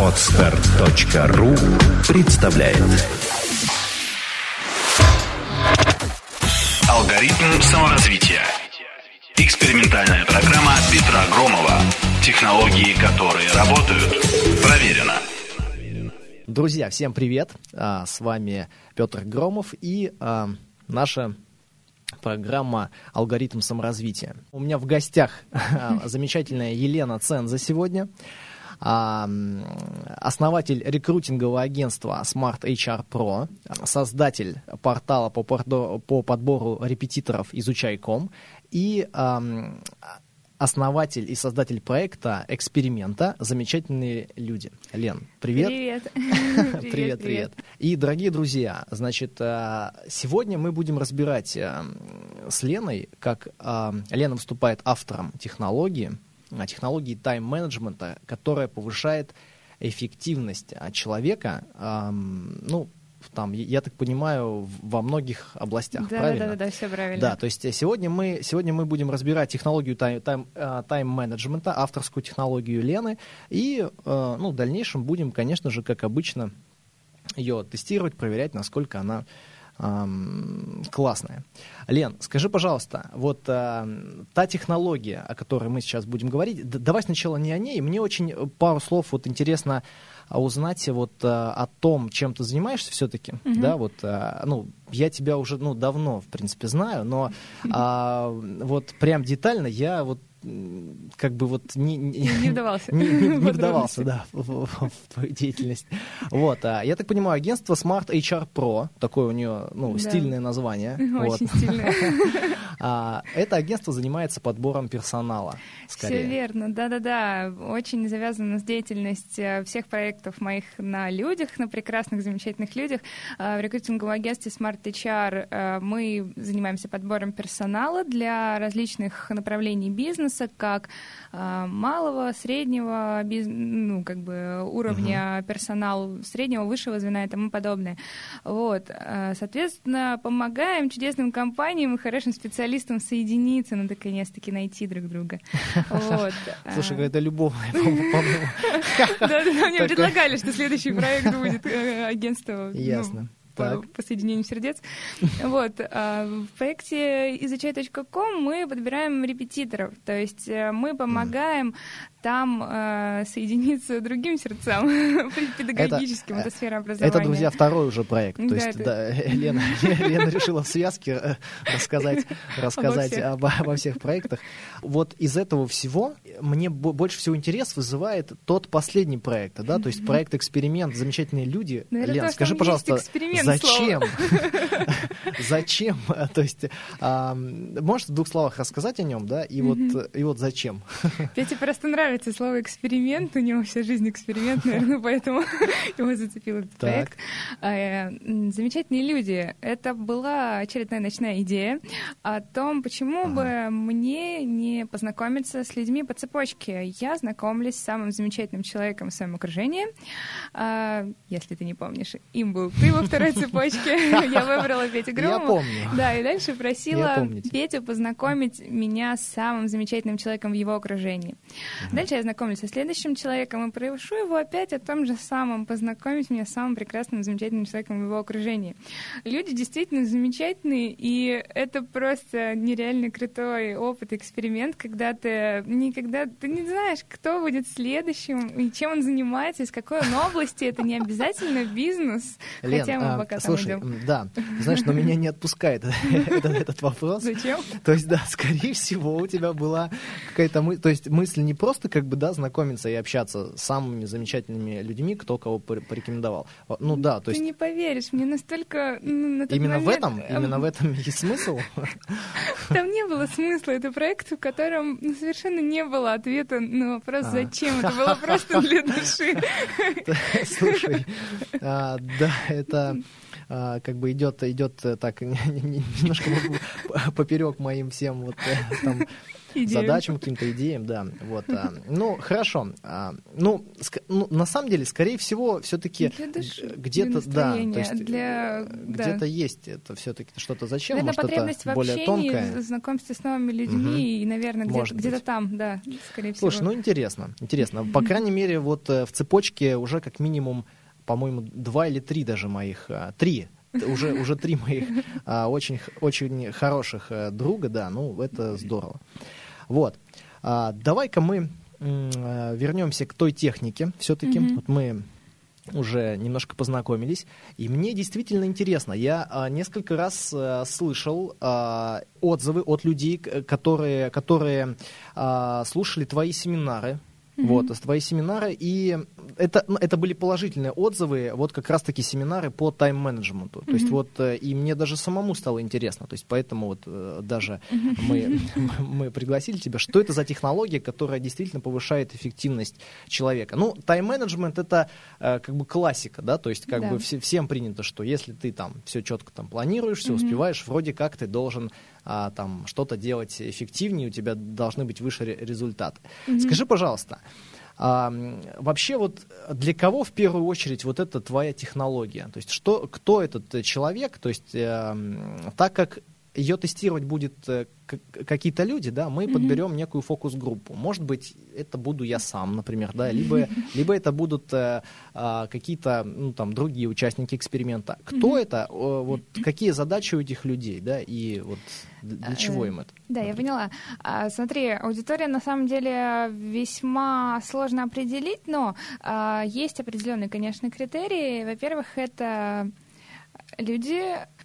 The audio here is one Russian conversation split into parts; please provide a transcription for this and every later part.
Отстар.ру представляет. Алгоритм саморазвития. Экспериментальная программа Петра Громова. Технологии, которые работают, проверено. Друзья, всем привет! А, с вами Петр Громов и а, наша программа «Алгоритм саморазвития». У меня в гостях а, замечательная Елена Ценза сегодня, основатель рекрутингового агентства Smart HR Pro, создатель портала по, подбору репетиторов «Изучай.ком» и основатель и создатель проекта «Эксперимента. Замечательные люди». Лен, привет. Привет. Привет, привет. И, дорогие друзья, значит, э, сегодня мы будем разбирать э, с Леной, как э, Лена выступает автором технологии, технологии тайм-менеджмента, которая повышает эффективность человека, ну, там, я так понимаю, во многих областях, да, правильно? Да, да, да, все правильно. Да, то есть э, сегодня мы, сегодня мы будем разбирать технологию тайм, тайм, э, тайм-менеджмента, авторскую технологию Лены, и э, ну, в дальнейшем будем, конечно же, как обычно, ее тестировать, проверять, насколько она классная. Лен, скажи, пожалуйста, вот э, та технология, о которой мы сейчас будем говорить, давай сначала не о ней. Мне очень пару слов вот интересно узнать вот а, о том, чем ты занимаешься все-таки, угу. да, вот, а, ну, я тебя уже, ну, давно, в принципе, знаю, но а, вот прям детально я вот как бы вот не, не, не вдавался, не, не, не вдавался да, в, в, в твою деятельность. Вот, а, я так понимаю, агентство Smart HR Pro, такое у нее ну, да. стильное название. Очень вот. стильное. А, это агентство занимается подбором персонала. Скорее. Все верно, да-да-да. Очень завязана с деятельность э, всех проектов моих на людях, на прекрасных, замечательных людях. А, в рекрутинговом агентстве Smart HR э, мы занимаемся подбором персонала для различных направлений бизнеса, как э, малого, среднего, ну, как бы уровня uh-huh. персонала, среднего, высшего звена и тому подобное. Вот. Соответственно, помогаем чудесным компаниям и хорошим специалистам специалистом соединиться, ну, наконец-таки найти друг друга. Вот. Слушай, какая-то любовная, по-моему. Да, мне предлагали, что следующий проект будет э, агентство. Ну, Ясно по, по соединению сердец. Вот. А в проекте изучай.ком мы подбираем репетиторов, то есть э, мы помогаем там э, соединиться другим сердцам педагогическим, это, это сфера образования. Это, друзья, второй уже проект. То да, есть это... да, Лена, Лена решила в связке э, рассказать, рассказать обо, всех. обо всех проектах. Вот из этого всего мне больше всего интерес вызывает тот последний проект, да, то есть проект «Эксперимент», замечательные люди. Наверное, Лен, скажи, пожалуйста, зачем? Зачем? То есть, можешь в двух словах рассказать о нем, да, и вот, и вот зачем? Пете просто нравится нравится слово эксперимент, у него вся жизнь эксперимент, наверное, поэтому его зацепил этот проект. А, э, замечательные люди. Это была очередная ночная идея о том, почему бы мне не познакомиться с людьми по цепочке. Я знакомлюсь с самым замечательным человеком в своем окружении. А, если ты не помнишь, им был ты во второй цепочке. Я выбрала Петю Громова. Я помню. Да, и дальше просила Петю познакомить меня с самым замечательным человеком в его окружении. Дальше я знакомлюсь со следующим человеком и прошу его опять о том же самом, познакомить меня с самым прекрасным, замечательным человеком в его окружении. Люди действительно замечательные, и это просто нереально крутой опыт, эксперимент, когда ты никогда, ты не знаешь, кто будет следующим, и чем он занимается, из какой он области, это не обязательно бизнес, Лен, хотя мы а, пока слушай, там идем. да, знаешь, но меня не отпускает этот, этот вопрос. Зачем? То есть, да, скорее всего, у тебя была какая-то мысль, то есть мысль не просто как бы, да, знакомиться и общаться с самыми замечательными людьми, кто кого порекомендовал. Ну да, то есть... Ты не поверишь, мне настолько... Ну, на Именно момент... в этом? Именно в этом есть смысл? Там не было смысла. Это проект, в котором ну, совершенно не было ответа на вопрос, а. зачем. Это было просто для души. Слушай, а, да, это а, как бы идет, идет э, так немножко поперек моим всем вот э, там идеям. задачам, каким-то идеям, да. Вот, а, ну, хорошо. А, ну, ск- ну, на самом деле, скорее всего, все-таки где-то, да, то есть для, где-то да. есть это все-таки что-то зачем, Наверное, может, потребность это в более общении, тонкое. знакомстве с новыми людьми, угу. и, наверное, где-то, где-то там, да, скорее всего. Слушай, ну интересно, интересно. По крайней мере, вот э, в цепочке уже как минимум, по-моему, два или три даже моих, а, три уже, уже три моих а, очень, очень хороших а, друга, да, ну, это здорово. Вот. А, давай-ка мы а, вернемся к той технике все-таки. Mm-hmm. Вот мы уже немножко познакомились, и мне действительно интересно. Я а, несколько раз а, слышал а, отзывы от людей, которые, которые а, слушали твои семинары, Mm-hmm. Вот, твои семинары, и это, ну, это были положительные отзывы, вот как раз-таки семинары по тайм-менеджменту. Mm-hmm. То есть вот, э, и мне даже самому стало интересно, то есть поэтому вот э, даже mm-hmm. мы, мы пригласили тебя, что это за технология, которая действительно повышает эффективность человека. Ну, тайм-менеджмент это э, как бы классика, да, то есть как да. бы все, всем принято, что если ты там все четко там планируешь, все mm-hmm. успеваешь, вроде как ты должен а, там что-то делать эффективнее, у тебя должны быть выше результаты. Mm-hmm. Скажи, пожалуйста, а, вообще вот для кого в первую очередь вот эта твоя технология? То есть что, кто этот человек? То есть э, так как ее тестировать будет э, какие-то люди, да, мы mm-hmm. подберем некую фокус-группу. Может быть, это буду я сам, например, да, либо, либо это будут э, э, какие-то, ну, там, другие участники эксперимента. Кто mm-hmm. это, э, вот, какие задачи у этих людей, да, и вот для чего им это? Да, я поняла. А, смотри, аудитория на самом деле весьма сложно определить, но а, есть определенные, конечно, критерии. Во-первых, это люди,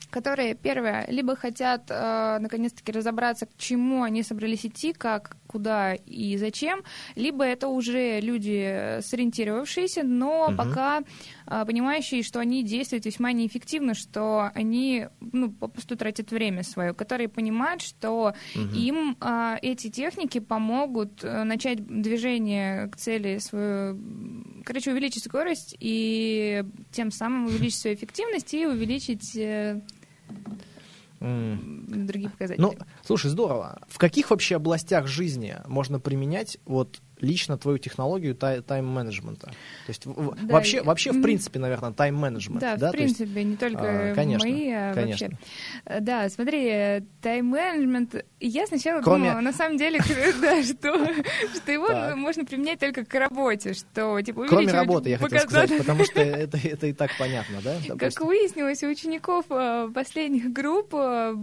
которые, первое, либо хотят э, наконец-таки разобраться, к чему они собрались идти, как, куда и зачем, либо это уже люди сориентировавшиеся, но угу. пока э, понимающие, что они действуют весьма неэффективно, что они ну, попросту тратят время свое, которые понимают, что угу. им э, эти техники помогут э, начать движение к цели свою, короче, увеличить скорость и тем самым увеличить свою эффективность и увеличить э, Mm. другие показатели. Ну, слушай, здорово. В каких вообще областях жизни можно применять вот лично твою технологию тайм-менеджмента? То есть да, вообще, вообще в принципе, наверное, тайм-менеджмент. Да, да, в принципе, есть, не только а, конечно, мои, а конечно. вообще. Да, смотри, тайм-менеджмент, я сначала Кроме... думала, на самом деле, да, что, что его можно применять только к работе, что типа Кроме работы, я хотел сказать, потому что это, это и так понятно, да? Как выяснилось, у учеников э, последних групп э,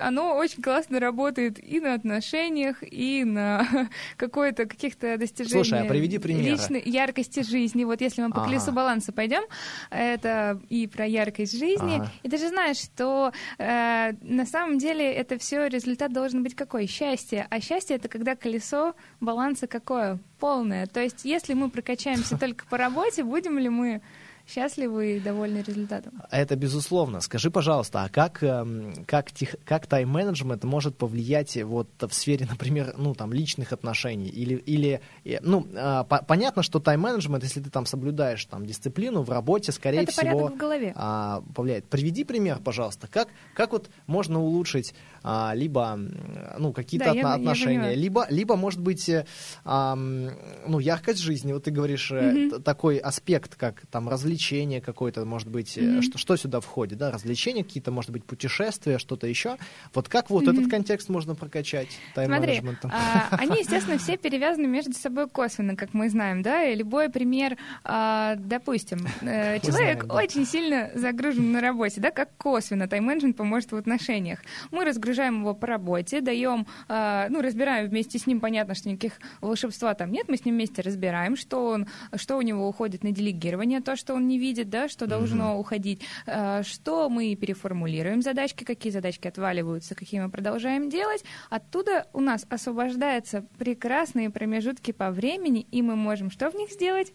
оно очень классно работает и на отношениях, и на какой-то каких-то достижениях. Слушай, а приведи примеры. Личной яркости жизни. Вот если мы по ага. колесу баланса пойдем, это и про яркость жизни. Ага. И ты же знаешь, что э, на самом деле это все результат должен быть какой? Счастье. А счастье это когда колесо баланса какое? Полное. То есть если мы прокачаемся только по работе, будем ли мы счастливы и довольны результатом. Это безусловно. Скажи, пожалуйста, а как, эм, как, тех, как тайм-менеджмент может повлиять вот в сфере, например, ну, там, личных отношений? Или, или э, ну, а, по понятно, что тайм-менеджмент, если ты там соблюдаешь там дисциплину в работе, скорее Это всего... в голове. А, повлияет. Приведи пример, пожалуйста. Как, как вот можно улучшить а, либо, ну, какие-то да, отно- я, отношения, я либо, либо, может быть, а, ну, яркость жизни. Вот ты говоришь, mm-hmm. такой аспект, как там развлечения развлечение какое-то, может быть, mm-hmm. что, что сюда входит, да, развлечения какие-то, может быть, путешествия, что-то еще. Вот как вот mm-hmm. этот контекст можно прокачать тайм-менеджментом? А, они, естественно, все перевязаны между собой косвенно, как мы знаем, да, и любой пример, а, допустим, э, человек знаем, да. очень сильно загружен на работе, да, как косвенно тайм-менеджмент поможет в отношениях. Мы разгружаем его по работе, даем, а, ну, разбираем вместе с ним, понятно, что никаких волшебства там нет, мы с ним вместе разбираем, что он, что у него уходит на делегирование, то, что он не видит, да, что должно mm-hmm. уходить, э, что мы переформулируем задачки, какие задачки отваливаются, какие мы продолжаем делать. Оттуда у нас освобождаются прекрасные промежутки по времени, и мы можем что в них сделать?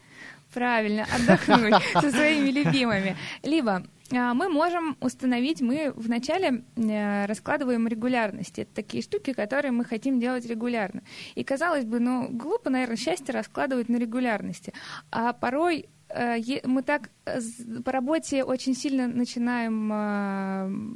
Правильно, отдохнуть со своими любимыми. Либо э, мы можем установить, мы вначале э, раскладываем регулярности. Это такие штуки, которые мы хотим делать регулярно. И казалось бы, ну, глупо, наверное, счастье раскладывать на регулярности. А порой мы так по работе очень сильно начинаем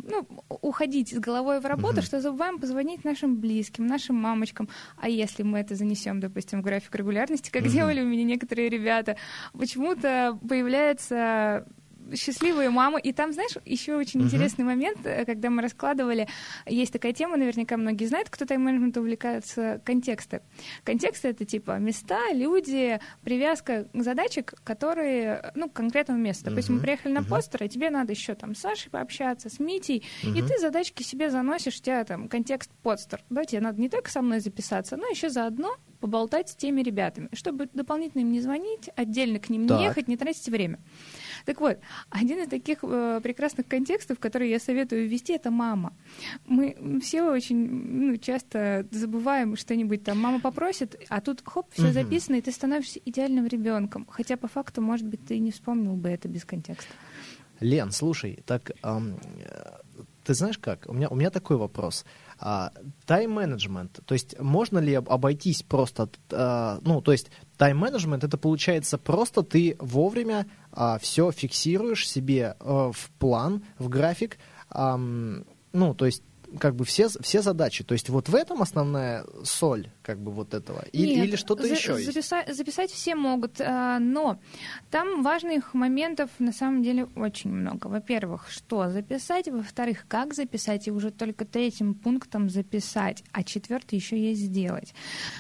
ну, уходить с головой в работу, mm-hmm. что забываем позвонить нашим близким, нашим мамочкам. А если мы это занесем, допустим, в график регулярности, как mm-hmm. делали у меня некоторые ребята, почему-то появляется счастливые мамы. И там, знаешь, еще очень uh-huh. интересный момент, э, когда мы раскладывали, есть такая тема, наверняка многие знают, кто тайм-менеджментом увлекается, контексты. Контексты — это типа места, люди, привязка к задачек, которые, ну, к конкретному месту. Допустим, uh-huh. мы приехали на uh-huh. постер, и тебе надо еще там с Сашей пообщаться, с Митей, uh-huh. и ты задачки себе заносишь, у тебя там контекст постер. Да, тебе надо не только со мной записаться, но еще заодно поболтать с теми ребятами, чтобы дополнительно им не звонить, отдельно к ним так. не ехать, не тратить время. Так вот, один из таких э, прекрасных контекстов, который я советую ввести, это мама. Мы все очень ну, часто забываем что-нибудь там. Мама попросит, а тут хоп, все угу. записано, и ты становишься идеальным ребенком. Хотя по факту, может быть, ты не вспомнил бы это без контекста. Лен, слушай, так эм, ты знаешь как? У меня, у меня такой вопрос. А, тайм-менеджмент, то есть можно ли обойтись просто, а, ну, то есть тайм-менеджмент это получается просто ты вовремя а, все фиксируешь себе а, в план, в график, а, ну, то есть как бы все, все задачи. То есть вот в этом основная соль как бы вот этого? Или, Нет, или что-то за, еще записать, есть? Записать все могут, а, но там важных моментов на самом деле очень много. Во-первых, что записать, во-вторых, как записать, и уже только третьим пунктом записать, а четвертый еще есть сделать.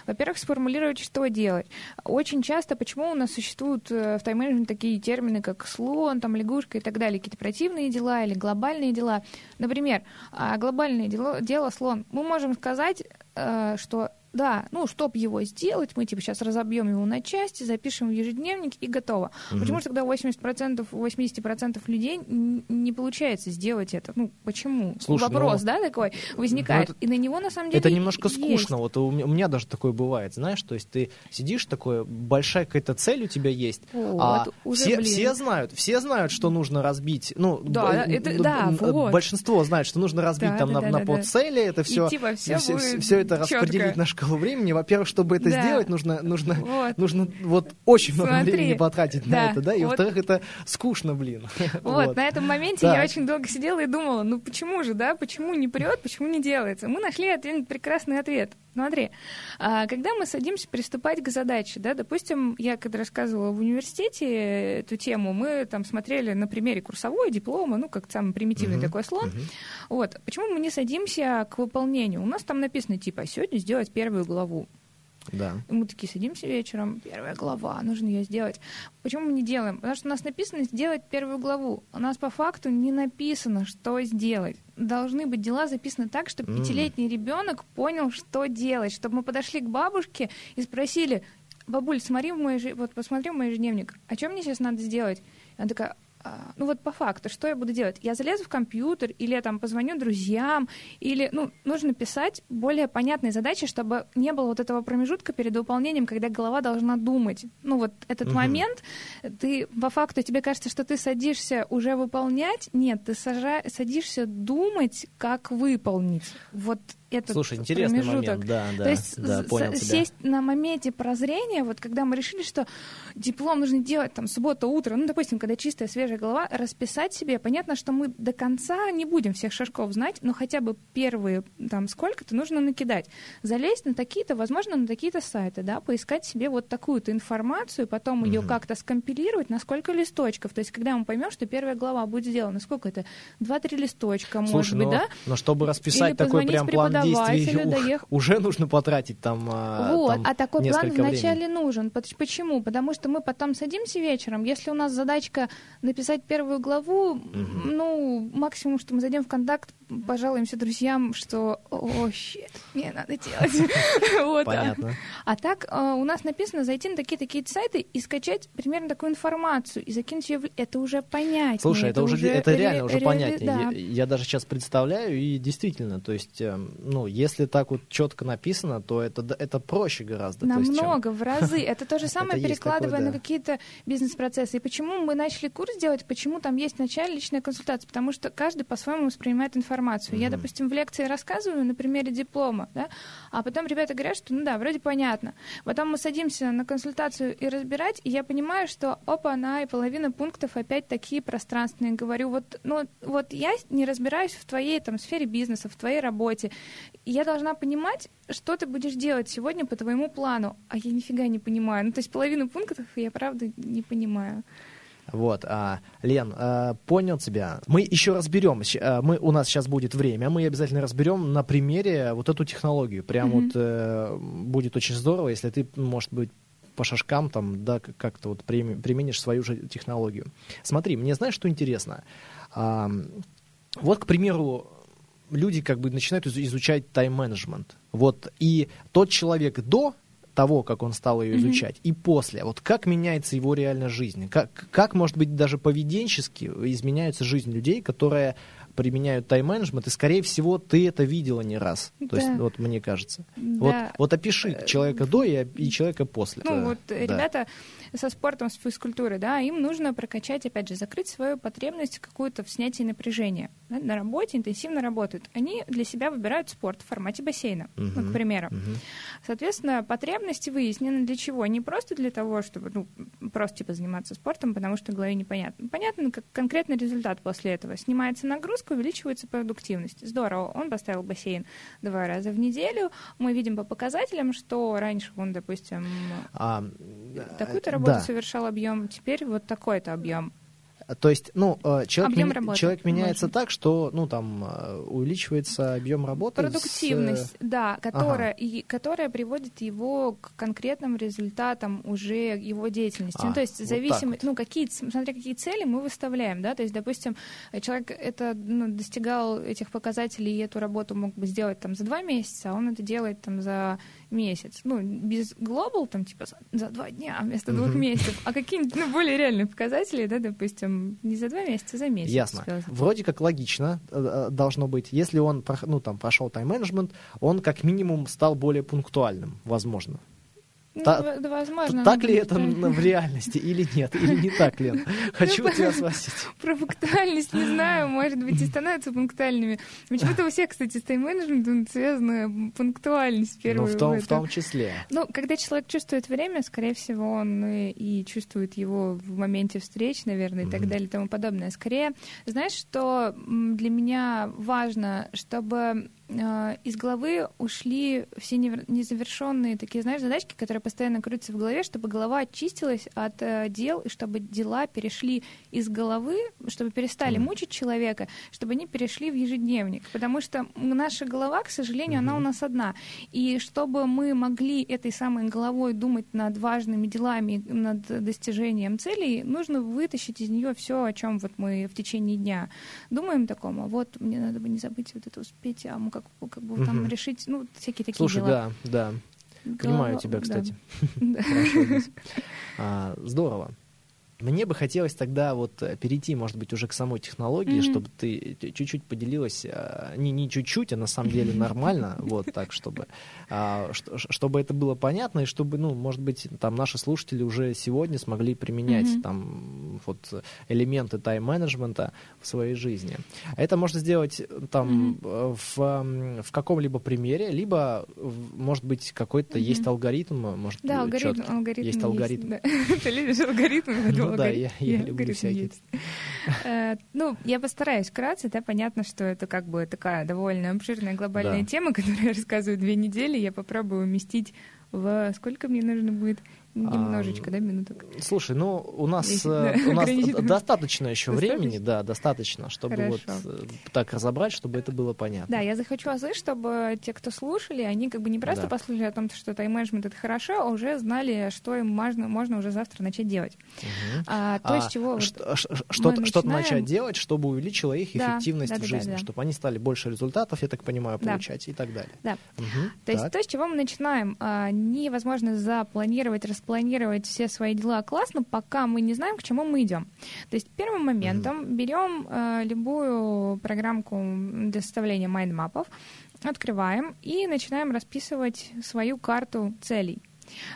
Во-первых, сформулировать, что делать. Очень часто, почему у нас существуют э, в тайм-менеджменте такие термины, как слон, там, лягушка и так далее, какие-то противные дела или глобальные дела. Например, а, глобальное дело, дело слон. Мы можем сказать, э, что да, ну, чтобы его сделать, мы типа сейчас разобьем его на части, запишем в ежедневник и готово. Угу. Почему же тогда 80%, 80% людей не получается сделать это? Ну, почему? Слушай, Вопрос, ну, да, такой возникает. Ну, это, и на него, на самом деле, Это немножко есть. скучно. Вот у меня, у меня даже такое бывает, знаешь, то есть ты сидишь такое, большая какая-то цель у тебя есть, вот, а уже, все, все знают, все знают, что нужно разбить, ну, да, б- это, да, вот. большинство знает, что нужно разбить да, там да, на, да, на да, подцели, это все, и, типа, все, все, все, все это четко. распределить на шкалу времени. Во-первых, чтобы это да. сделать, нужно, нужно, вот. нужно вот очень много Смотри. времени потратить да. на это, да, и вот. во-вторых, это скучно, блин. Вот, вот. на этом моменте да. я очень долго сидела и думала, ну почему же, да, почему не прет, почему не делается? Мы нашли один прекрасный ответ. Смотри, а, когда мы садимся приступать к задаче, да, допустим, я когда рассказывала в университете эту тему, мы там смотрели на примере курсовой, диплома, ну, как самый примитивный uh-huh. такой слон. Uh-huh. Вот. Почему мы не садимся к выполнению? У нас там написано, типа, сегодня сделать первую главу. Да. И мы такие садимся вечером, первая глава, нужно ее сделать. Почему мы не делаем? Потому что у нас написано сделать первую главу. У нас по факту не написано, что сделать. Должны быть дела записаны так, чтобы mm. пятилетний ребенок понял, что делать, чтобы мы подошли к бабушке и спросили, бабуль, смотри в мой, вот посмотри в мой ежедневник, а что мне сейчас надо сделать? Она такая, ну вот по факту, что я буду делать? Я залезу в компьютер или я там позвоню друзьям, или, ну, нужно писать более понятные задачи, чтобы не было вот этого промежутка перед выполнением, когда голова должна думать. Ну вот этот угу. момент, ты по факту, тебе кажется, что ты садишься уже выполнять, нет, ты сажа, садишься думать, как выполнить. Вот этот Слушай, интересный промежуток. момент, да, да. То есть да, понял сесть тебя. на моменте прозрения, вот когда мы решили, что диплом нужно делать там суббота утро, ну, допустим, когда чистая, свежая голова, расписать себе, понятно, что мы до конца не будем всех шажков знать, но хотя бы первые там сколько-то нужно накидать. Залезть на такие-то, возможно, на такие-то сайты, да, поискать себе вот такую-то информацию, потом угу. ее как-то скомпилировать на сколько листочков. То есть, когда мы поймем, что первая глава будет сделана, сколько это? Два-три листочка, Слушай, может быть, но, да? Но чтобы расписать Или такой прям план действий доех... уже нужно потратить там а, Вот, там а такой план вначале времени. нужен. Почему? Потому что мы потом садимся вечером, если у нас задачка написать первую главу, угу. ну, максимум, что мы зайдем в контакт, пожалуемся друзьям, что о, щит, мне надо делать. вот, Понятно. А, а так а, у нас написано зайти на такие-такие сайты и скачать примерно такую информацию и закинуть ее в... Это уже понятнее. Слушай, это, это уже, это реально уже понятнее. Да. Я, я даже сейчас представляю, и действительно, то есть, э, ну, если так вот четко написано, то это, это проще гораздо. Намного, есть, чем... в разы. Это то же самое, перекладывая такое, да. на какие-то бизнес-процессы. И почему мы начали курс делать, почему там есть начальная личная консультация? Потому что каждый по-своему воспринимает информацию информацию. Mm-hmm. Я, допустим, в лекции рассказываю на примере диплома, да, а потом ребята говорят, что, ну да, вроде понятно. Потом мы садимся на консультацию и разбирать, и я понимаю, что, опа, она и половина пунктов опять такие пространственные. Говорю, вот, ну, вот я не разбираюсь в твоей там сфере бизнеса, в твоей работе. И я должна понимать, что ты будешь делать сегодня по твоему плану, а я нифига не понимаю. Ну, то есть половину пунктов я, правда, не понимаю. Вот, а, Лен, а, понял тебя. Мы еще разберем. А, мы, у нас сейчас будет время, мы обязательно разберем на примере вот эту технологию. Прям mm-hmm. вот э, будет очень здорово, если ты, может быть, по шажкам там, да, как-то вот применишь свою же технологию. Смотри, мне знаешь, что интересно? А, вот, к примеру, люди как бы начинают изучать тайм-менеджмент. Вот, и тот человек до того, как он стал ее изучать, mm-hmm. и после. Вот как меняется его реальная жизнь? Как, как, может быть, даже поведенчески изменяется жизнь людей, которые применяют тайм-менеджмент, и, скорее всего, ты это видела не раз. Да. То есть, вот мне кажется. Да. Вот, вот опиши человека до и, и человека после. Ну, да. вот да. ребята со спортом, с физкультурой, да, им нужно прокачать, опять же, закрыть свою потребность какую-то в снятии напряжения. Да, на работе интенсивно работают. Они для себя выбирают спорт в формате бассейна, uh-huh. ну, к примеру. Uh-huh. Соответственно, потребности выяснены для чего? Не просто для того, чтобы, ну, просто, типа, заниматься спортом, потому что в голове непонятно. Понятно, как конкретный результат после этого. Снимается нагрузка, увеличивается продуктивность. Здорово, он поставил бассейн два раза в неделю. Мы видим по показателям, что раньше он, допустим, а, такую-то работу да. совершал объем, теперь вот такой-то объем. То есть, ну, э, человек, объем ми- человек меняется так, что, ну, там, э, увеличивается объем работы. Продуктивность, с... да, которая, ага. и, которая приводит его к конкретным результатам уже его деятельности. Ну, а, ну, то есть, вот зависимо, вот. ну, какие, смотря какие цели мы выставляем, да, то есть, допустим, человек это, ну, достигал этих показателей и эту работу мог бы сделать там за два месяца, а он это делает там за месяц. Ну, без глобал, там, типа, за два дня вместо двух месяцев, а какие-нибудь, ну, более реальные показатели, да, допустим, не за два месяца, а за месяц. Ясно. Вроде как логично э, э, должно быть. Если он, ну, там, прошел тайм-менеджмент, он как минимум стал более пунктуальным, возможно. Ну, Та, возможно. Так ли это в реальности или нет? Или не так, Лен? Хочу ну, тебя спросить. Про пунктуальность не знаю, может быть, и становятся пунктуальными. Почему-то у всех, кстати, с тайм-менеджментом связана пунктуальность в первую. Ну, в том, в том числе. Ну, когда человек чувствует время, скорее всего, он и чувствует его в моменте встреч, наверное, и так далее и тому подобное. Скорее, знаешь, что для меня важно, чтобы из головы ушли все незавершенные такие, знаешь, задачки, которые постоянно крутятся в голове, чтобы голова очистилась от э, дел, и чтобы дела перешли из головы, чтобы перестали mm. мучить человека, чтобы они перешли в ежедневник. Потому что наша голова, к сожалению, mm-hmm. она у нас одна. И чтобы мы могли этой самой головой думать над важными делами, над достижением целей, нужно вытащить из нее все, о чем вот мы в течение дня думаем такому. «А вот мне надо бы не забыть вот это успеть, а как, как бы угу. там решить, ну, всякие такие Слушай, дела. да, да. Голова... Понимаю тебя, кстати. Да. А, здорово. Мне бы хотелось тогда вот э, перейти, может быть, уже к самой технологии, mm-hmm. чтобы ты чуть-чуть поделилась, а, не, не чуть-чуть, а на самом деле нормально, вот так, чтобы, а, чтобы это было понятно, и чтобы, ну, может быть, там наши слушатели уже сегодня смогли применять mm-hmm. там вот элементы тайм-менеджмента в своей жизни. Это можно сделать там mm-hmm. в, в каком-либо примере, либо, может быть, какой-то mm-hmm. есть алгоритм, может, да, алгоритм, алгоритм есть алгоритм. Есть, да. Ты любишь алгоритмы? Ну да, я, я люблю всякие. Э, ну, я постараюсь вкратце, да, понятно, что это как бы такая довольно обширная глобальная тема, которую я рассказываю две недели, я попробую уместить в сколько мне нужно будет Немножечко, а, да, минуток? Слушай, ну, у нас, э, да, у нас достаточно еще достаточно? времени, да, достаточно, чтобы Хорошо. вот э, так разобрать, чтобы это было понятно. Да, я захочу азы, чтобы те, кто слушали, они как бы не просто да. послушали о том, что тайм-менеджмент — это хорошо, а уже знали, что им можно, можно уже завтра начать делать. Угу. А, то, а, чего что, вот что-то, начинаем... что-то начать делать, чтобы увеличило их эффективность да, да, в жизни, да, да. чтобы они стали больше результатов, я так понимаю, получать да. и так далее. Да. Угу. То так. есть то, с чего мы начинаем, а, невозможно запланировать, распланировать все свои дела классно, пока мы не знаем, к чему мы идем. То есть первым моментом mm-hmm. берем э, любую программку для составления майндмапов, открываем и начинаем расписывать свою карту целей.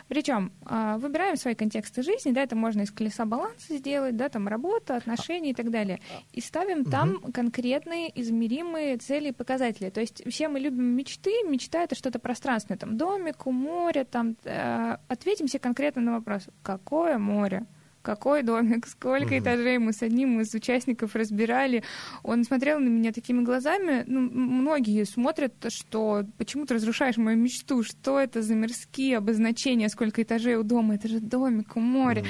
Причем а, выбираем свои контексты жизни, да, это можно из колеса баланса сделать, да, там работа, отношения и так далее. И ставим там угу. конкретные измеримые цели и показатели. То есть все мы любим мечты, мечта это что-то пространственное, там домик у моря, там э, ответим себе конкретно на вопрос, какое море? Какой домик, сколько угу. этажей мы с одним из участников разбирали. Он смотрел на меня такими глазами. Ну, многие смотрят, что почему ты разрушаешь мою мечту, что это за мирские обозначения, сколько этажей у дома, это же домик у моря. Угу.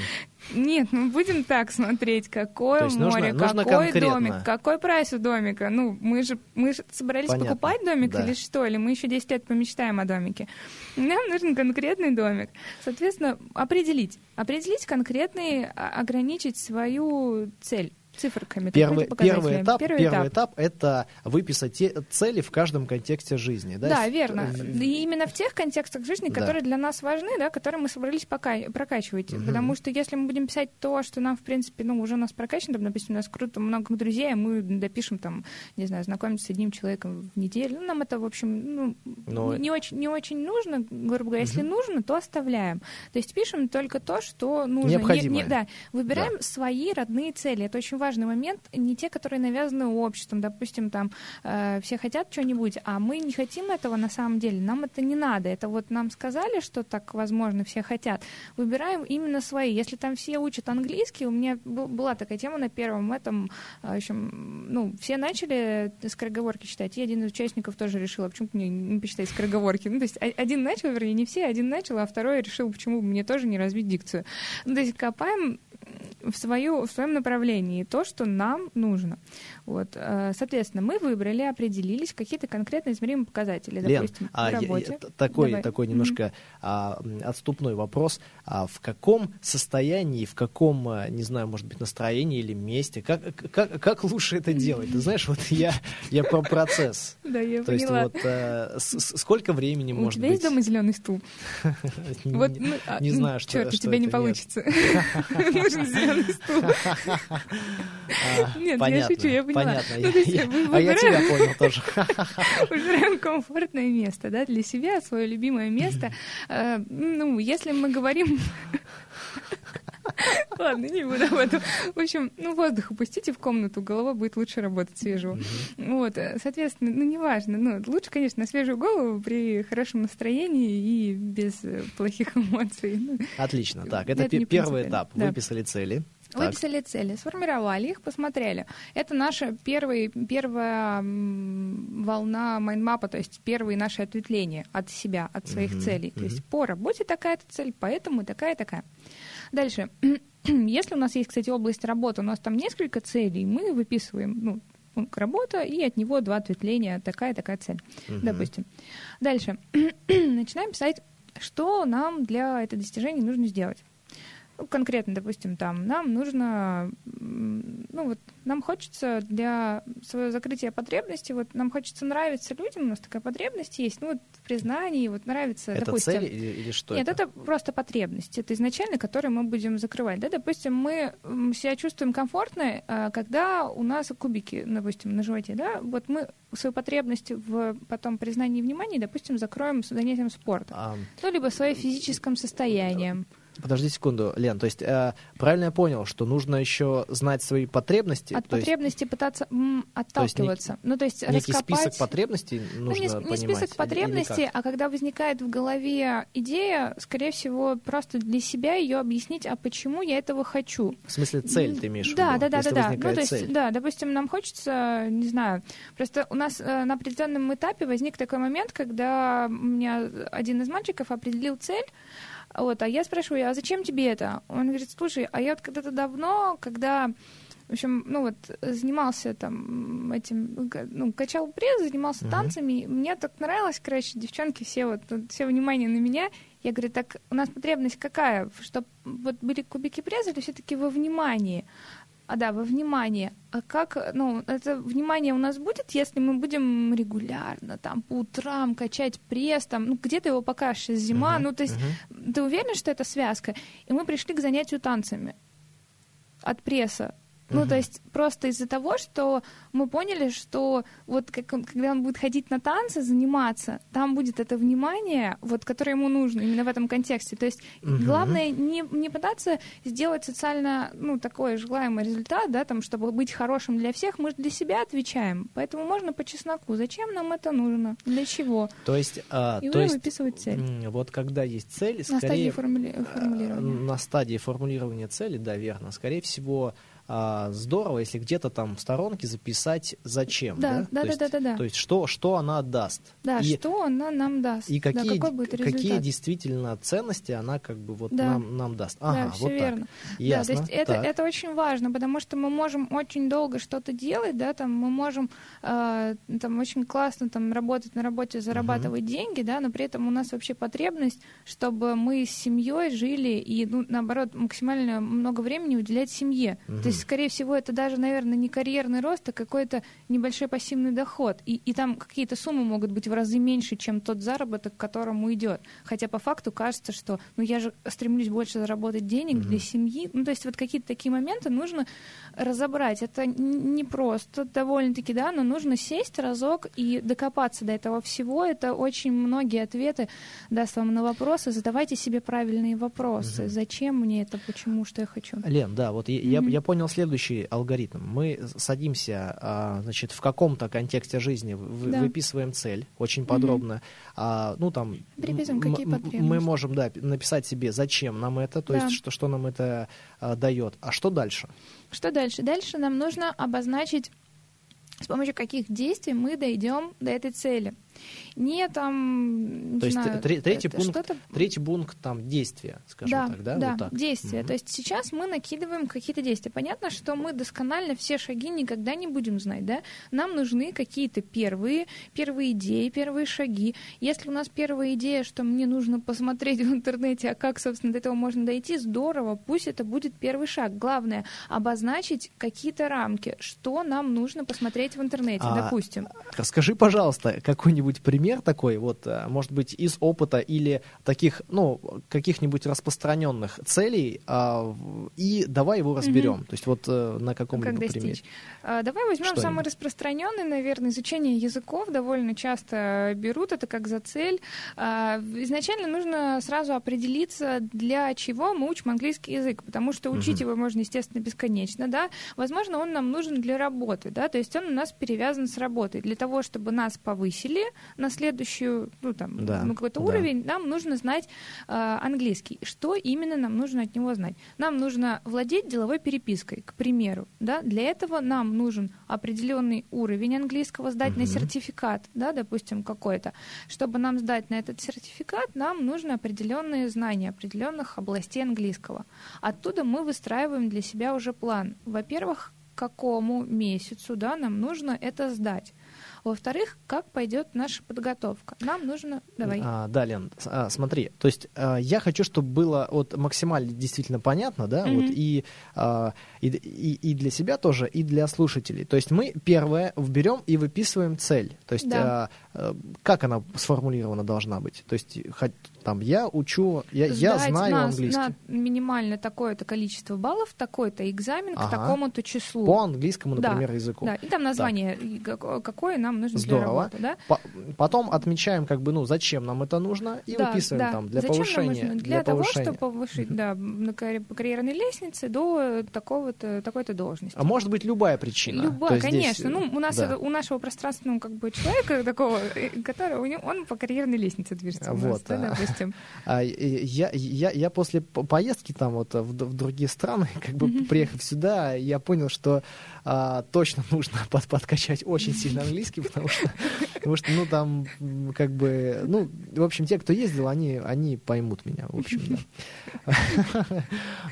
Нет, ну будем так смотреть, какое море, нужно, какой нужно домик, какой прайс у домика. Ну, мы же мы же собрались Понятно. покупать домик да. или что? Или мы еще 10 лет помечтаем о домике? Нам нужен конкретный домик. Соответственно, определить. Определить конкретный, а, ограничить свою цель циферками. Первый, первый, этап, первый, первый этап. этап — это выписать те цели в каждом контексте жизни. Да, да верно. И именно в тех контекстах жизни, которые да. для нас важны, да, которые мы собрались пока прокачивать. Угу. Потому что если мы будем писать то, что нам, в принципе, ну, уже у нас прокачано, там, допустим, у нас круто много друзей, а мы допишем, там, не знаю, знакомиться с одним человеком в неделю, ну, нам это, в общем, ну, Но... не, очень, не очень нужно, грубо говоря. Если угу. нужно, то оставляем. То есть пишем только то, что нужно. Необходимо. Не, не, да, выбираем да. свои родные цели. Это очень важный момент, не те, которые навязаны обществом, допустим, там э, все хотят что-нибудь, а мы не хотим этого на самом деле, нам это не надо, это вот нам сказали, что так возможно, все хотят, выбираем именно свои. Если там все учат английский, у меня была такая тема на первом этом, э, в общем, ну, все начали скороговорки читать, и один из участников тоже решил, а почему мне не почитать скороговорки? Ну, то есть один начал, вернее, не все, один начал, а второй решил, почему мне тоже не развить дикцию. Ну, то есть копаем в, свою, в своем направлении то, что нам нужно. Вот, э, соответственно, мы выбрали, определились какие-то конкретно измеримые показатели, Лен, допустим, а, в работе. Я, такой, Давай. такой немножко mm-hmm. а, отступной вопрос. А в каком состоянии, в каком, а, не знаю, может быть, настроении или месте, как, как, как лучше это делать? Ты знаешь, вот я, я про процесс. Да, я То есть вот э, сколько времени может быть? У тебя есть дома зеленый стул? Вот, ну, а, не знаю, что Черт, у тебя не получится. Нужен зеленый стул. Нет, я шучу, я. Понятно. Ну, а я тебя понял тоже. Выбираем комфортное место, да, для себя, свое любимое место. Э, ну, если мы говорим... Ладно, не буду об этом. В общем, ну, воздух опустите в комнату, голова будет лучше работать свежего. Вот, э, соответственно, ну, неважно. Ну, лучше, конечно, на свежую голову при хорошем настроении и без э, плохих эмоций. Ну, Отлично. Так, это, это первый этап. Да. Выписали цели. Так. Выписали цели, сформировали их, посмотрели. Это наша первый, первая волна майнмапа, то есть первые наши ответвления от себя, от своих mm-hmm. целей. То mm-hmm. есть по работе такая-то цель, поэтому такая-такая. Дальше. Если у нас есть, кстати, область работы, у нас там несколько целей, мы выписываем ну, работа, и от него два ответвления, такая-такая цель, mm-hmm. допустим. Дальше. Начинаем писать, что нам для этого достижения нужно сделать. Ну, конкретно, допустим, там, нам нужно, ну вот, нам хочется для своего закрытия потребности, вот нам хочется нравиться людям, у нас такая потребность есть, ну вот в признании, вот нравится, это допустим... цель или, или что Нет, это? это просто потребность, это изначально, которую мы будем закрывать, да, допустим, мы себя чувствуем комфортно, а, когда у нас кубики, допустим, на животе, да, вот мы свою потребность в потом признании и внимании, допустим, закроем занятием спорта, а... ну, либо своим физическим состоянием. Подожди секунду, Лен, то есть э, правильно я понял, что нужно еще знать свои потребности? От потребности есть, пытаться м, отталкиваться. То есть, ну, то есть некий раскопать... список потребностей нужно ну, не, не список потребностей, а когда возникает в голове идея, скорее всего, просто для себя ее объяснить, а почему я этого хочу. В смысле цель ты имеешь да, в виду? Да, да, да, да. Ну, то есть, цель. да, допустим, нам хочется, не знаю, просто у нас э, на определенном этапе возник такой момент, когда у меня один из мальчиков определил цель, вот, а я спрашиваю, а зачем тебе это? Он говорит, слушай, а я вот когда-то давно, когда в общем, ну вот занимался там этим, ну, качал пресс, занимался uh-huh. танцами. Мне так нравилось, короче, девчонки все вот, все внимание на меня. Я говорю, так у нас потребность какая? Чтобы вот были кубики пресса или все-таки во внимании? А да, во внимание. А как, ну, это внимание у нас будет, если мы будем регулярно там по утрам качать пресс, там, ну, где-то его покажешь, зима, uh-huh, ну, то есть uh-huh. ты уверен, что это связка? И мы пришли к занятию танцами от пресса. Ну, то есть просто из-за того, что мы поняли, что вот как он, когда он будет ходить на танцы, заниматься, там будет это внимание, вот, которое ему нужно именно в этом контексте. То есть главное не, не пытаться сделать социально, ну, такой желаемый результат, да, там, чтобы быть хорошим для всех, мы же для себя отвечаем. Поэтому можно по чесноку. Зачем нам это нужно? Для чего? То есть, а, И то есть выписывать цель. вот когда есть цель, На стадии формули- формулирования. на стадии формулирования цели, да, верно. Скорее всего, а, здорово, если где-то там в сторонке записать зачем, Да, да? да, то да, есть, да, да, да. То есть что, что она даст. Да, и, что она нам даст? и Да, какие, какой будет результат? какие действительно ценности она как бы вот Да. нам, нам даст. Ага, да, все вот верно. так. Да, Ясно. то есть это, так. это очень важно, потому что мы можем очень долго что-то делать, да, там мы можем э, там очень классно там работать на работе, зарабатывать деньги, да, но при этом у нас вообще потребность, чтобы мы с семьей жили и, ну, наоборот, максимально много времени уделять семье. Мгм. То есть, скорее всего, это даже, наверное, не карьерный рост, а какой-то небольшой пассивный доход. И, и там какие-то суммы могут быть в разы меньше, чем тот заработок, к которому идет. Хотя по факту кажется, что ну я же стремлюсь больше заработать денег для семьи. Ну, то есть вот какие-то такие моменты нужно разобрать. Это не просто довольно-таки, да, но нужно сесть разок и докопаться до этого всего. Это очень многие ответы даст вам на вопросы. Задавайте себе правильные вопросы. Зачем мне это, почему, что я хочу. Лен, да, вот я, я- я понял следующий алгоритм. Мы садимся, а, значит, в каком-то контексте жизни, вы- Да. выписываем цель очень подробно. А, ну, там, Приписываем, какие потребности. мы можем, да, пи- написать себе, зачем нам это, то Да. есть, что, что нам это а, дает. А что дальше? Что дальше? Дальше нам нужно обозначить, с помощью каких действий мы дойдем до этой цели. Не там, То есть знаю, тре- третий это пункт, Третий пункт, там, действия, скажем да, так, да? да, вот так. действия. Мгм. То есть сейчас мы накидываем какие-то действия. Понятно, что мы досконально все шаги никогда не будем знать, да? Нам нужны какие-то первые, первые идеи, первые шаги. Если у нас первая идея, что мне нужно посмотреть в интернете, а как, собственно, до этого можно дойти, здорово, пусть это будет первый шаг. Главное, обозначить какие-то рамки, что нам нужно посмотреть в интернете, А, допустим. Расскажи, пожалуйста, какой-нибудь пример такой, вот, а, может быть, из опыта или таких, ну, каких-нибудь распространенных целей, а, и давай его разберем. То есть вот э, на Как каком-либо примере. достичь? А, Давай возьмем самый распространенный, наверное, изучение языков. Довольно часто берут это как за цель. А, Изначально нужно сразу определиться, для чего мы учим английский язык, потому что учить его можно, естественно, бесконечно, да. Возможно, он нам нужен для работы, да, то есть он у нас перевязан с работой. Для того, чтобы нас повысили на следующую, ну, там, Да, ну, какой-то да. уровень, нам нужно знать э, английский. Что именно нам нужно от него знать? Нам нужно владеть деловой перепиской, к примеру. Да? Для этого нам нужен определенный уровень английского, сдать на Мгм. сертификат, да, допустим, какой-то. Чтобы нам сдать на этот сертификат, нам нужны определенные знания определенных областей английского. Оттуда мы выстраиваем для себя уже план. Во-первых, какому месяцу да, нам нужно это сдать. Во-вторых, как пойдет наша подготовка. Нам нужно... Давай. А, да, Лен, а, смотри, то есть а, я хочу, чтобы было вот максимально действительно понятно, да, Мгм. вот и, а, и, и, и для себя тоже, и для слушателей. То есть мы первое берем и выписываем цель. То есть Да. а, а, как она сформулирована должна быть? То есть там я учу, я, я знаю на, английский. на минимально такое-то количество баллов, такой-то экзамен к Ага. такому-то числу. По английскому, Да, например, языку. Да, и там название, како- какое нам нужно для Здорово. работы. Да? По- Потом отмечаем, как бы, ну, зачем нам это нужно, и Да, выписываем да. там для Зачем повышения. нужно? Для, того, повышения. чтобы повышить да, на карь- карьерной лестнице до такого-то, такой-то должности. А может быть любая причина. Любая, есть здесь, конечно. э, ну, у нас да. у нашего пространственного как бы человека такого, э, который он по карьерной лестнице движется. у нас, Вот, да, а. Допустим. А, я, я, я после по- поездки там вот в, в другие страны, как бы приехав сюда, я понял, что а, точно нужно под, подкачать очень сильно английский, потому что, потому что, ну, там, как бы, ну, в общем, те, кто ездил, они, они поймут меня, в общем, да.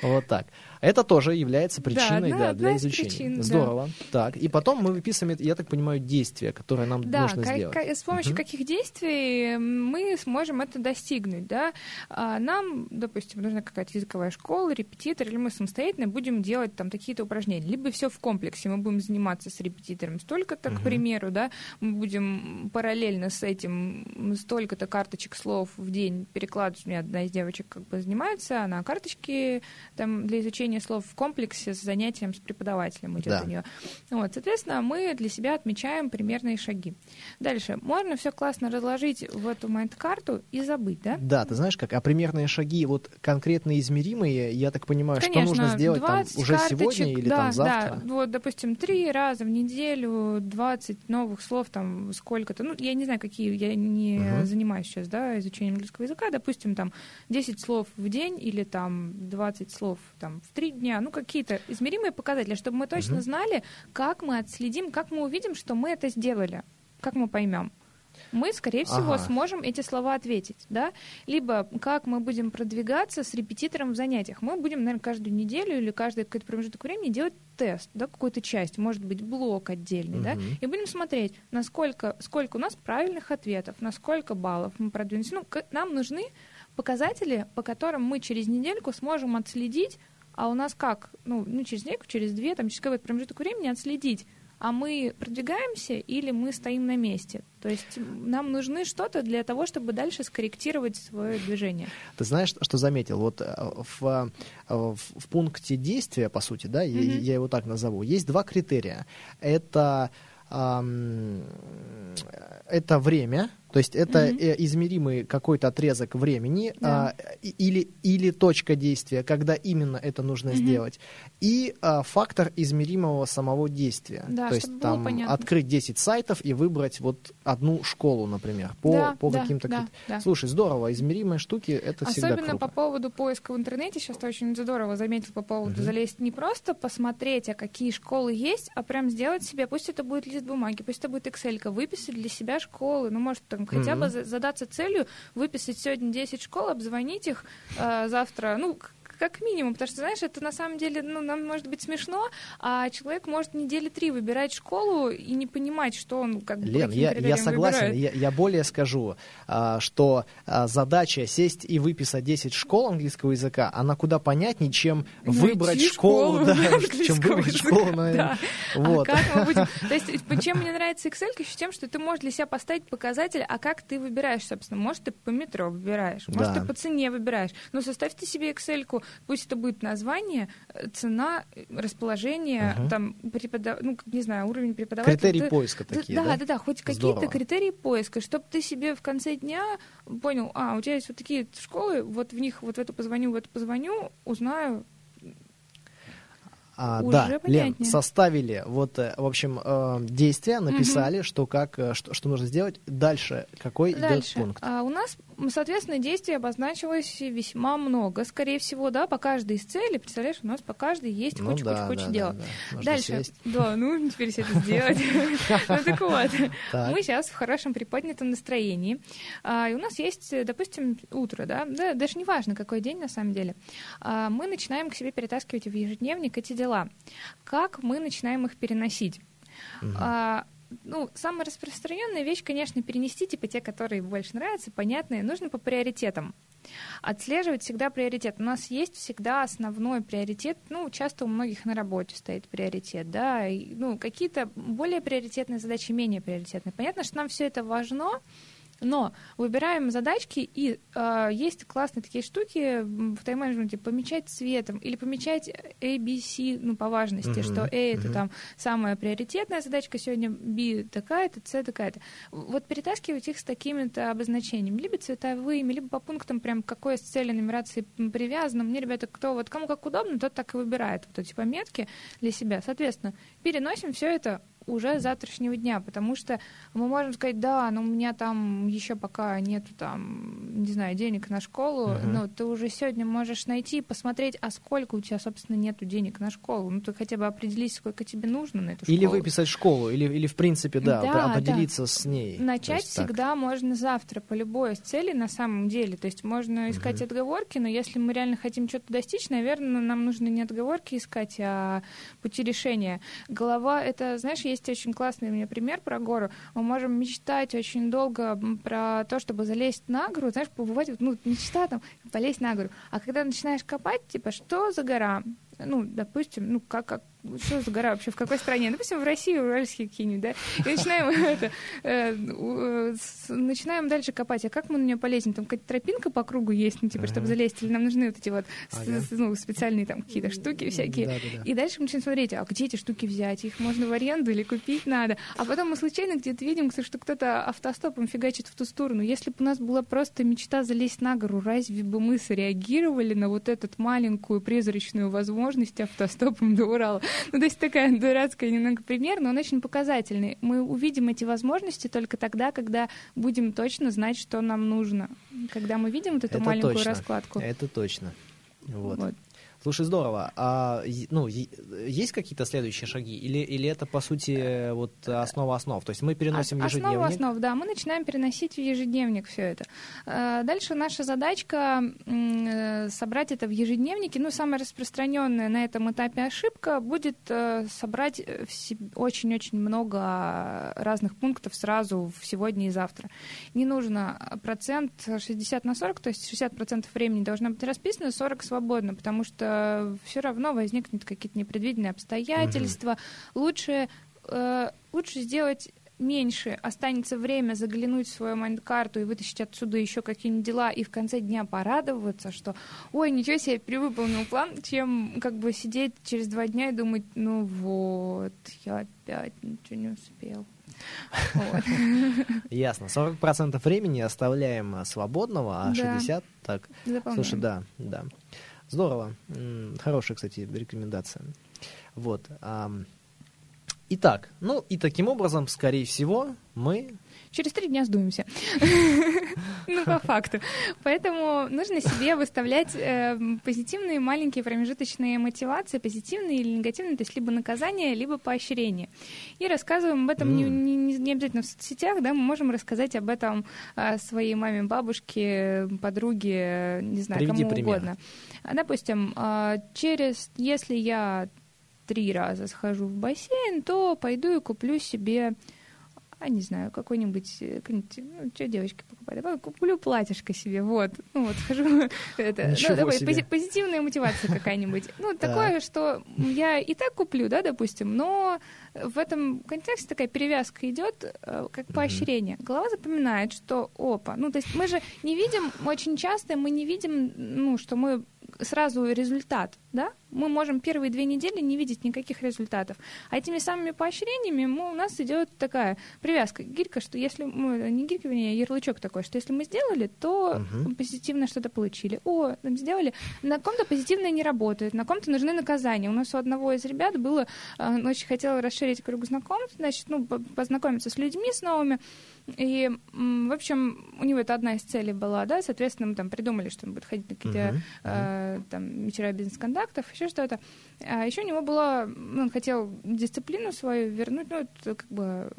Вот так. Это тоже является причиной, да, одна для из изучения. причин, да. Здорово. Так, и потом мы выписываем, я так понимаю, действия, которые нам Да, нужно сделать. ка- с помощью Мгм. каких действий мы сможем это достигнуть. да, а нам, допустим, нужна какая-то языковая школа, репетитор, или мы самостоятельно будем делать там такие-то упражнения, либо все в комплексе, мы будем заниматься с репетитором столько-то, uh-huh. к примеру, да, мы будем параллельно с этим столько-то карточек слов в день перекладывать, у меня одна из девочек как бы занимается, она карточки там для изучения слов в комплексе с занятием с преподавателем идет да. у нее. Вот, соответственно, мы для себя отмечаем примерные шаги. Дальше, можно все классно разложить в эту майнд-карту и забыть, да? Да, ты знаешь как, а примерные шаги вот конкретно измеримые, я так понимаю, Конечно, что нужно сделать там уже карточек, сегодня или да, там завтра? Да, вот, допустим, три раза в неделю, 20 новых слов там сколько-то, ну, я не знаю, какие, я не угу. занимаюсь сейчас, да, изучением английского языка, допустим, там 10 слов в день или там 20 слов там в три дня, ну, какие-то измеримые показатели, чтобы мы точно угу. знали, как мы отследим, как мы увидим, что мы это сделали, как мы поймем мы, скорее всего, ага. сможем эти слова ответить, да? Либо как мы будем продвигаться с репетитором в занятиях. Мы будем, наверное, каждую неделю или каждый какой-то промежуток времени делать тест, да, какую-то часть, может быть, блок отдельный, угу. да, и будем смотреть, насколько, сколько у нас правильных ответов, на сколько баллов мы продвинулись. Ну, нам нужны показатели, по которым мы через недельку сможем отследить, а у нас как, ну, ну через недельку, через две, там, через какой-то промежуток времени отследить, а мы продвигаемся или мы стоим на месте. То есть нам нужны что-то для того, чтобы дальше скорректировать свое движение. Ты знаешь, что заметил? Вот э, в, э, в, в пункте действия, по сути, да, mm-hmm. я, я его так назову, есть два критерия. Это это время, то есть это mm-hmm. измеримый какой-то отрезок времени да. а, или, или точка действия, когда именно это нужно mm-hmm. сделать, и а, фактор измеримого самого действия. Да, то есть там понятно. открыть 10 сайтов и выбрать вот одну школу, например, по, да, по да, каким-то... Да, да. Слушай, здорово, измеримые штуки, это Особенно всегда круто. по поводу поиска в интернете, сейчас ты очень здорово заметил по поводу mm-hmm. залезть не просто посмотреть, а какие школы есть, а прям сделать себе, пусть это будет лист бумаги, пусть это будет Excel, выписать для себя школы, ну, может, там хотя mm-hmm. бы задаться целью выписать сегодня 10 школ, обзвонить их э, завтра, ну, как минимум, потому что, знаешь, это на самом деле, ну, нам может быть смешно, а человек может недели три выбирать школу и не понимать, что он как бы Лен, я, я согласен, я, я более скажу, а, что а, задача сесть и выписать 10 школ английского языка, она куда понятнее, чем Найти выбрать школу, да, чем выбрать школу. Да. Вот. А как мы будем... То есть, чем мне нравится Excel, еще тем, что ты можешь для себя поставить показатель, а как ты выбираешь, собственно. Может, ты по метро выбираешь, может, да. ты по цене выбираешь. Но составь ты себе Excel-ку, Пусть это будет название, э, цена, э, расположение, угу. там, преподав... ну, не знаю, уровень преподавателя. Критерии ты... поиска такие, да? Да, да, да, хоть какие-то критерии поиска, чтобы ты себе в конце дня понял, а, у тебя есть вот такие школы, вот в них, вот в эту позвоню, в эту позвоню, узнаю, а, да, Лен, составили вот, э, в общем, э, действия, написали, угу. что как, э, что, что нужно сделать. Дальше какой Дальше. идет пункт? А, у нас, соответственно, действий обозначилось весьма много, скорее всего, да, по каждой из целей. Представляешь, у нас по каждой есть ну, куча, да, куча, куча да, дел. Да, да. Дальше, сесть. да, ну теперь все это сделать. Ну так вот, мы сейчас в хорошем приподнятом настроении, а, и у нас есть, допустим, утро, да, даже не важно, какой день на самом деле. А, мы начинаем к себе перетаскивать в ежедневник эти дела дела. Как мы начинаем их переносить? Угу. А, ну, самая распространенная вещь, конечно, перенести, типа те, которые больше нравятся, понятные, нужно по приоритетам. Отслеживать всегда приоритет. У нас есть всегда основной приоритет, ну, часто у многих на работе стоит приоритет, да, и, ну, какие-то более приоритетные задачи, менее приоритетные. Понятно, что нам все это важно, но выбираем задачки, и э, есть классные такие штуки в тайм-менеджменте, помечать цветом или помечать A, B, C, ну, по важности, uh-huh, что A uh-huh. это там самая приоритетная задачка сегодня, B такая-то, C такая-то. Вот перетаскивать их с такими-то обозначениями, либо цветовыми, либо по пунктам прям какой с целью нумерации привязано. Мне, ребята, кто вот кому как удобно, тот так и выбирает вот эти пометки для себя. Соответственно, переносим все это уже завтрашнего дня, потому что мы можем сказать, да, но у меня там еще пока нету там, не знаю, денег на школу, uh-huh. но ты уже сегодня можешь найти, посмотреть, а сколько у тебя, собственно, нету денег на школу. Ну, ты хотя бы определись, сколько тебе нужно на эту школу. Или выписать школу, или, или в принципе, да, да определиться да. с ней. Начать всегда так. можно завтра по любой из целей на самом деле. То есть можно искать uh-huh. отговорки, но если мы реально хотим что-то достичь, наверное, нам нужно не отговорки искать, а пути решения. Голова — это, знаешь, есть есть очень классный у меня пример про гору. Мы можем мечтать очень долго про то, чтобы залезть на гору, знаешь, побывать, ну, мечта там, полезть на гору. А когда начинаешь копать, типа, что за гора? Ну, допустим, ну, как, как что за гора вообще, в какой стране? Допустим, в России, уральские какие-нибудь, да? И начинаем, это, э, э, с, начинаем дальше копать. А как мы на нее полезем? Там какая-то тропинка по кругу есть, ну, типа, чтобы залезть? Или нам нужны вот эти вот ага. с, ну, специальные там какие-то штуки всякие? Да, да, да. И дальше мы начинаем смотреть, а где эти штуки взять? Их можно в аренду или купить надо? А потом мы случайно где-то видим, что кто-то автостопом фигачит в ту сторону. Если бы у нас была просто мечта залезть на гору, разве бы мы среагировали на вот эту маленькую призрачную возможность автостопом до Урала? Ну, то есть такая дурацкая немного пример, но он очень показательный. Мы увидим эти возможности только тогда, когда будем точно знать, что нам нужно. Когда мы видим вот эту Это маленькую точно. раскладку. Это точно. Вот. Вот. Слушай, здорово. А ну, есть какие-то следующие шаги? Или, или это, по сути, вот основа основ? То есть мы переносим в ежедневник? Основа основ, да. Мы начинаем переносить в ежедневник все это. А, дальше наша задачка э, собрать это в ежедневнике. Ну, самая распространенная на этом этапе ошибка будет э, собрать очень-очень много разных пунктов сразу в сегодня и завтра. Не нужно процент 60 на 40, то есть 60% времени должно быть расписано, 40 свободно, потому что все равно возникнут какие-то непредвиденные обстоятельства. Угу. Лучше, э, лучше сделать меньше, останется время заглянуть в свою майнд-карту и вытащить отсюда еще какие-нибудь дела, и в конце дня порадоваться, что ой, ничего себе, я перевыполнил план, чем как бы сидеть через два дня и думать, ну вот, я опять ничего не успел. Вот. Ясно. 40% времени оставляем свободного, а да. 60% так. Заполняем. Слушай, да, да. Здорово. Хорошая, кстати, рекомендация. Вот. Итак, ну и таким образом, скорее всего, мы через три дня сдуемся. ну, по факту. Поэтому нужно себе выставлять э, позитивные маленькие промежуточные мотивации, позитивные или негативные, то есть либо наказание, либо поощрение. И рассказываем об этом не, обязательно в соцсетях, да, мы можем рассказать об этом э, своей маме, бабушке, подруге, не знаю, кому угодно. Допустим, э, через, если я три раза схожу в бассейн, то пойду и куплю себе а не знаю, какой-нибудь, э, ну, что девочки покупают, давай куплю платьишко себе, вот, ну вот, хожу, это, ну, давай, пози- позитивная мотивация какая-нибудь, ну, такое, что я и так куплю, да, допустим, но в этом контексте такая перевязка идет, э, как поощрение. Голова запоминает, что, опа, ну, то есть мы же не видим, очень часто мы не видим, ну, что мы сразу результат, да, мы можем первые две недели не видеть никаких результатов. А этими самыми поощрениями мы, у нас идет такая привязка, гирька, что если мы, не гирька, вернее, ярлычок такой, что если мы сделали, то uh-huh. позитивно что-то получили. О, сделали. На ком-то позитивное не работает, на ком-то нужны наказания. У нас у одного из ребят было, э, он очень хотел расширить круг знакомств, значит, ну, познакомиться с людьми, с новыми, и, в общем, у него это одна из целей была, да, соответственно, мы там придумали, что он будет ходить на какие-то uh-huh. э, там вечера бизнес-контактов, еще что-то. А еще у него было, ну, он хотел дисциплину свою вернуть, ну, это как бы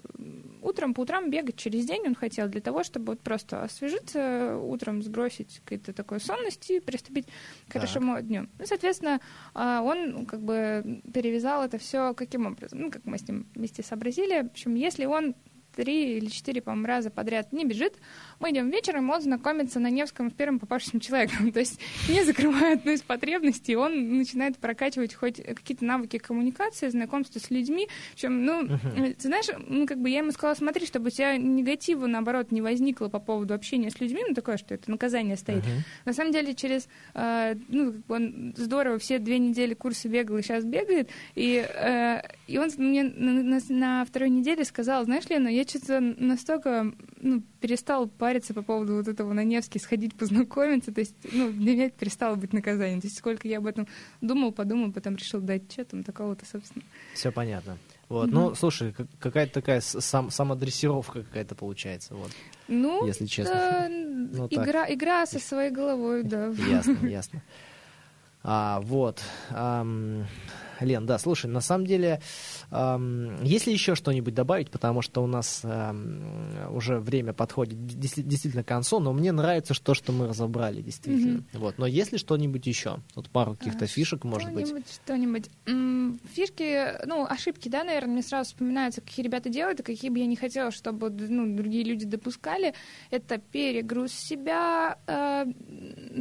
утром, по утрам бегать через день он хотел для того, чтобы вот просто освежиться, утром сбросить какую-то такую сонность и приступить к хорошему так. дню. Ну, соответственно, а, он как бы перевязал это все каким образом? Ну, как мы с ним вместе сообразили. В общем, если он три или четыре, по-моему, раза подряд не бежит, мы идем вечером, он знакомится на Невском с первым попавшим человеком. То есть не закрывая одну из потребностей, он начинает прокачивать хоть какие-то навыки коммуникации, знакомства с людьми. Общем, ну, uh-huh. ты знаешь, ну, как бы я ему сказала, смотри, чтобы у тебя негатива, наоборот, не возникло по поводу общения с людьми, ну, такое, что это наказание стоит. Uh-huh. На самом деле, через, э, ну, он здорово все две недели курсы бегал и сейчас бегает, и, э, и он мне на, на, на второй неделе сказал, знаешь, Лена, я что-то настолько ну, перестал париться по поводу вот этого на Невский, сходить познакомиться. То есть, ну, для меня это перестало быть наказанием. То есть, сколько я об этом думал, подумал, потом решил дать что там такого-то, собственно. Все понятно. Вот, mm-hmm. ну, слушай, какая-то такая сам, самодрессировка какая-то получается, вот. Ну, если честно. ну, игра, так. игра со своей головой, да. Ясно, ясно. А, вот. Ам, Лен, да, слушай, на самом деле, эм, если еще что-нибудь добавить, потому что у нас эм, уже время подходит действительно к концу, но мне нравится то, что мы разобрали, действительно. Mm-hmm. Вот, но если что-нибудь еще, вот пару каких-то а, фишек, может быть. Что-нибудь. фишки, ну, ошибки, да, наверное, мне сразу вспоминаются, какие ребята делают, и какие бы я не хотела, чтобы ну, другие люди допускали. Это перегруз себя, э,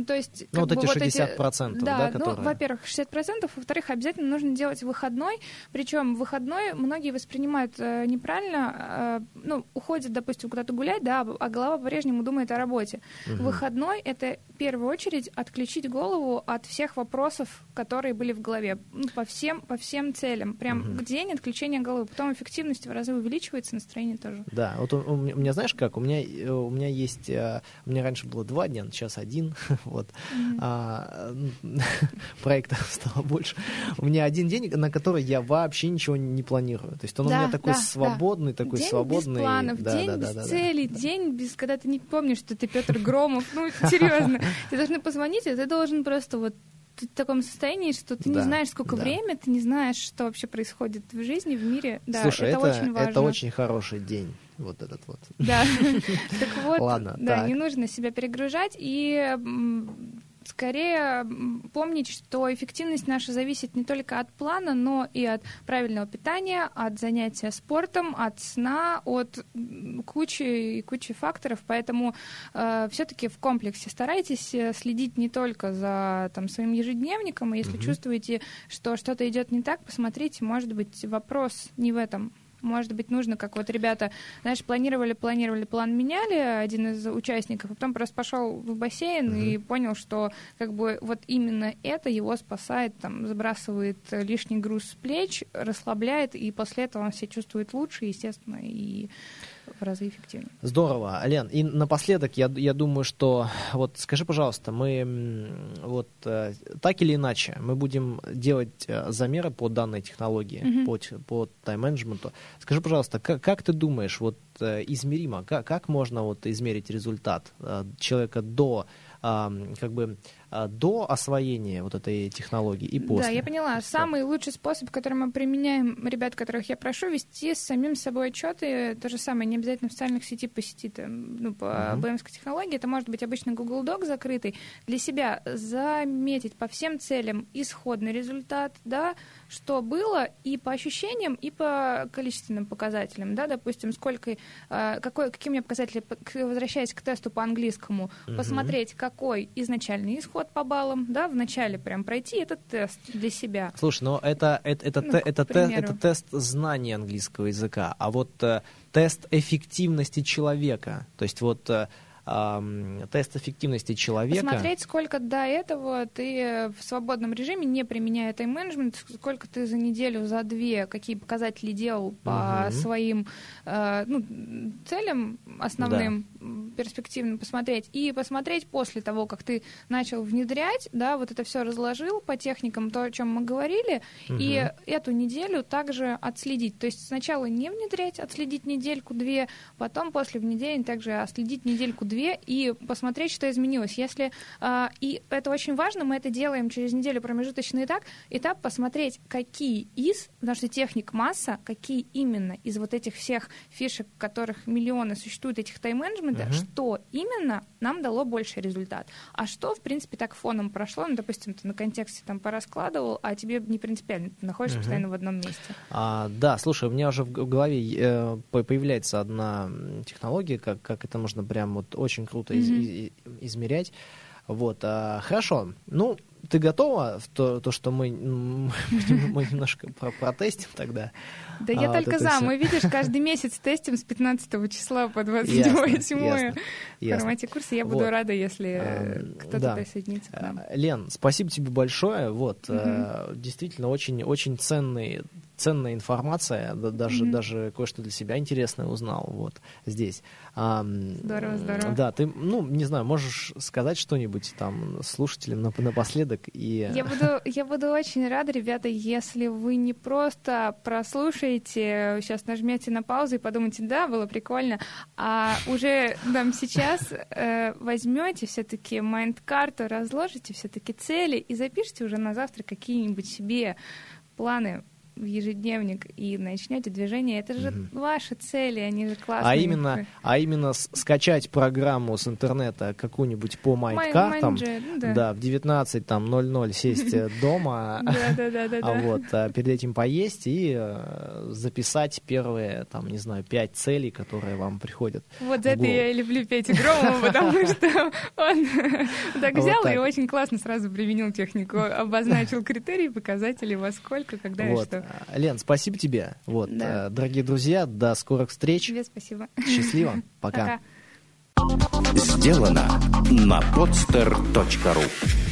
то есть... Ну, вот эти бы, 60%, вот эти, да, да, которые... ну, во-первых, 60%, во-вторых, обязательно нужно делать выходной, причем выходной многие воспринимают э, неправильно, э, ну, уходят, допустим, куда-то гулять, да, а голова по-прежнему думает о работе. Мгм. Выходной — это в первую очередь отключить голову от всех вопросов, которые были в голове, ну, по всем, по всем целям. Прям Мгм. день отключения головы. Потом эффективность в разы увеличивается, настроение тоже. Да, вот у, у меня, у меня, знаешь как, у меня, э, у меня есть, э, у меня раньше было два дня, сейчас один, вот, а, проектов стало больше. У меня один день, на который я вообще ничего не планирую. То есть он у меня такой да, да. свободный, такой день свободный. без планов, да, день да, без да, да, да. целей, день без, когда ты не помнишь, что ты Петр Громов. Ну, серьезно. Ты должны позвонить, и ты должен просто вот ты в таком состоянии, что ты Да, не знаешь, сколько да. время, ты не знаешь, что вообще происходит в жизни, в мире. Да, Слушай, это, это, очень важно. это очень хороший день, вот этот вот. Да. Так вот, Ладно, да, так. не нужно себя перегружать и скорее помнить, что эффективность наша зависит не только от плана, но и от правильного питания, от занятия спортом, от сна, от кучи и кучи факторов. Поэтому все-таки в комплексе старайтесь э, следить не только за там, своим ежедневником, и если Мгм. чувствуете, что что-то идет не так, посмотрите, может быть, вопрос не в этом. Может быть, нужно, как вот ребята, знаешь, планировали, планировали, план меняли, один из участников, а потом просто пошел в бассейн Мгм. и понял, что как бы вот именно это его спасает, там, сбрасывает лишний груз с плеч, расслабляет, и после этого он себя чувствует лучше, естественно, и в разы эффективнее. Здорово, Лен. И напоследок, я, я думаю, что вот скажи, пожалуйста, мы вот э, так или иначе мы будем делать э, замеры по данной технологии, Мгм. по, по тайм-менеджменту. Скажи, пожалуйста, как, как ты думаешь, вот э, измеримо, как, как можно вот измерить результат человека до как бы до освоения вот этой технологии и после? Да, я поняла. Самый лучший способ, который мы применяем, ребят, которых я прошу, вести с самим собой отчеты. То же самое, не обязательно в социальных сети по сети, там, ну, по Мгм. БМской технологии. Это может быть обычно Google Doc закрытый. Для себя заметить по всем целям исходный результат, да, что было и по ощущениям, и по количественным показателям, да, допустим, сколько, э, какой, какие у меня показатели, возвращаясь к тесту по английскому, Мгм. посмотреть, какой изначальный исход по баллам, да, вначале прям пройти этот тест для себя. Слушай, но это, это, это, Ну, те- это, те- это тест знания английского языка, а вот э, тест эффективности человека, то есть вот э, тест эффективности человека. Посмотреть, сколько до этого ты в свободном режиме, не применяя тайм-менеджмент, сколько ты за неделю, за две, какие показатели делал по Мгм. своим э, ну, целям основным, м, перспективным посмотреть. И посмотреть после того, как ты начал внедрять, да, вот это все разложил по техникам, то, о чем мы говорили, и Мгм. эту неделю также отследить. То есть сначала не внедрять, отследить недельку-две, потом после внедрения также отследить недельку-две и посмотреть, что изменилось. Если а, и это очень важно, мы это делаем через неделю промежуточный этап, этап посмотреть, какие из, потому что техник масса, какие именно из вот этих всех фишек, которых миллионы существует, этих тайм-менеджмента, Мгм. что именно нам дало больший результат. А что, в принципе, так фоном прошло, ну, допустим, ты на контексте там пораскладывал, а тебе не принципиально, ты находишься Мгм. постоянно в одном месте. А, да, слушай, у меня уже в голове э, по- появляется одна технология, как, как это можно прям вот очень круто из- Мгм. и- и- измерять. Вот, а, хорошо. Ну, ты готова в то, то что мы, мы немножко про- протестим тогда? Да А, я вот только за. Мы, видишь, каждый месяц тестим с 15 числа по 27 Ясно, ясно, в ясно. формате курса. Я буду рада, если кто-то присоединится к нам. А, Лен, спасибо тебе большое. Вот, э, действительно, очень, очень ценный, ценная информация. Да- даже, Мгм. даже кое-что для себя интересное узнал вот здесь. Здорово, здорово. Да, ты, ну, не знаю, можешь сказать что-нибудь там слушателям нап- напоследок и... Я буду, я буду очень рада, ребята, если вы не просто прослушаете, сейчас нажмете на паузу и подумаете, да, было прикольно, а уже там сейчас э, возьмете все-таки майнд-карту, разложите все-таки цели и запишите уже на завтра какие-нибудь себе планы в ежедневник и начнете движение, это же угу. ваши цели, они же классные. А именно, а именно скачать программу с интернета какую-нибудь по майткартам, ну, да. да, в 19 там 00 сесть э, дома, а вот а перед этим поесть и э, записать первые там не знаю пять целей, которые вам приходят. Вот за это я и люблю Петю Громова, потому что он так взял и очень классно сразу применил технику, обозначил критерии, показатели, во сколько, когда и что. Лен, спасибо тебе. Вот, э, дорогие друзья, до скорых встреч. Тебе спасибо. Счастливо. Пока. Сделано на podster.ru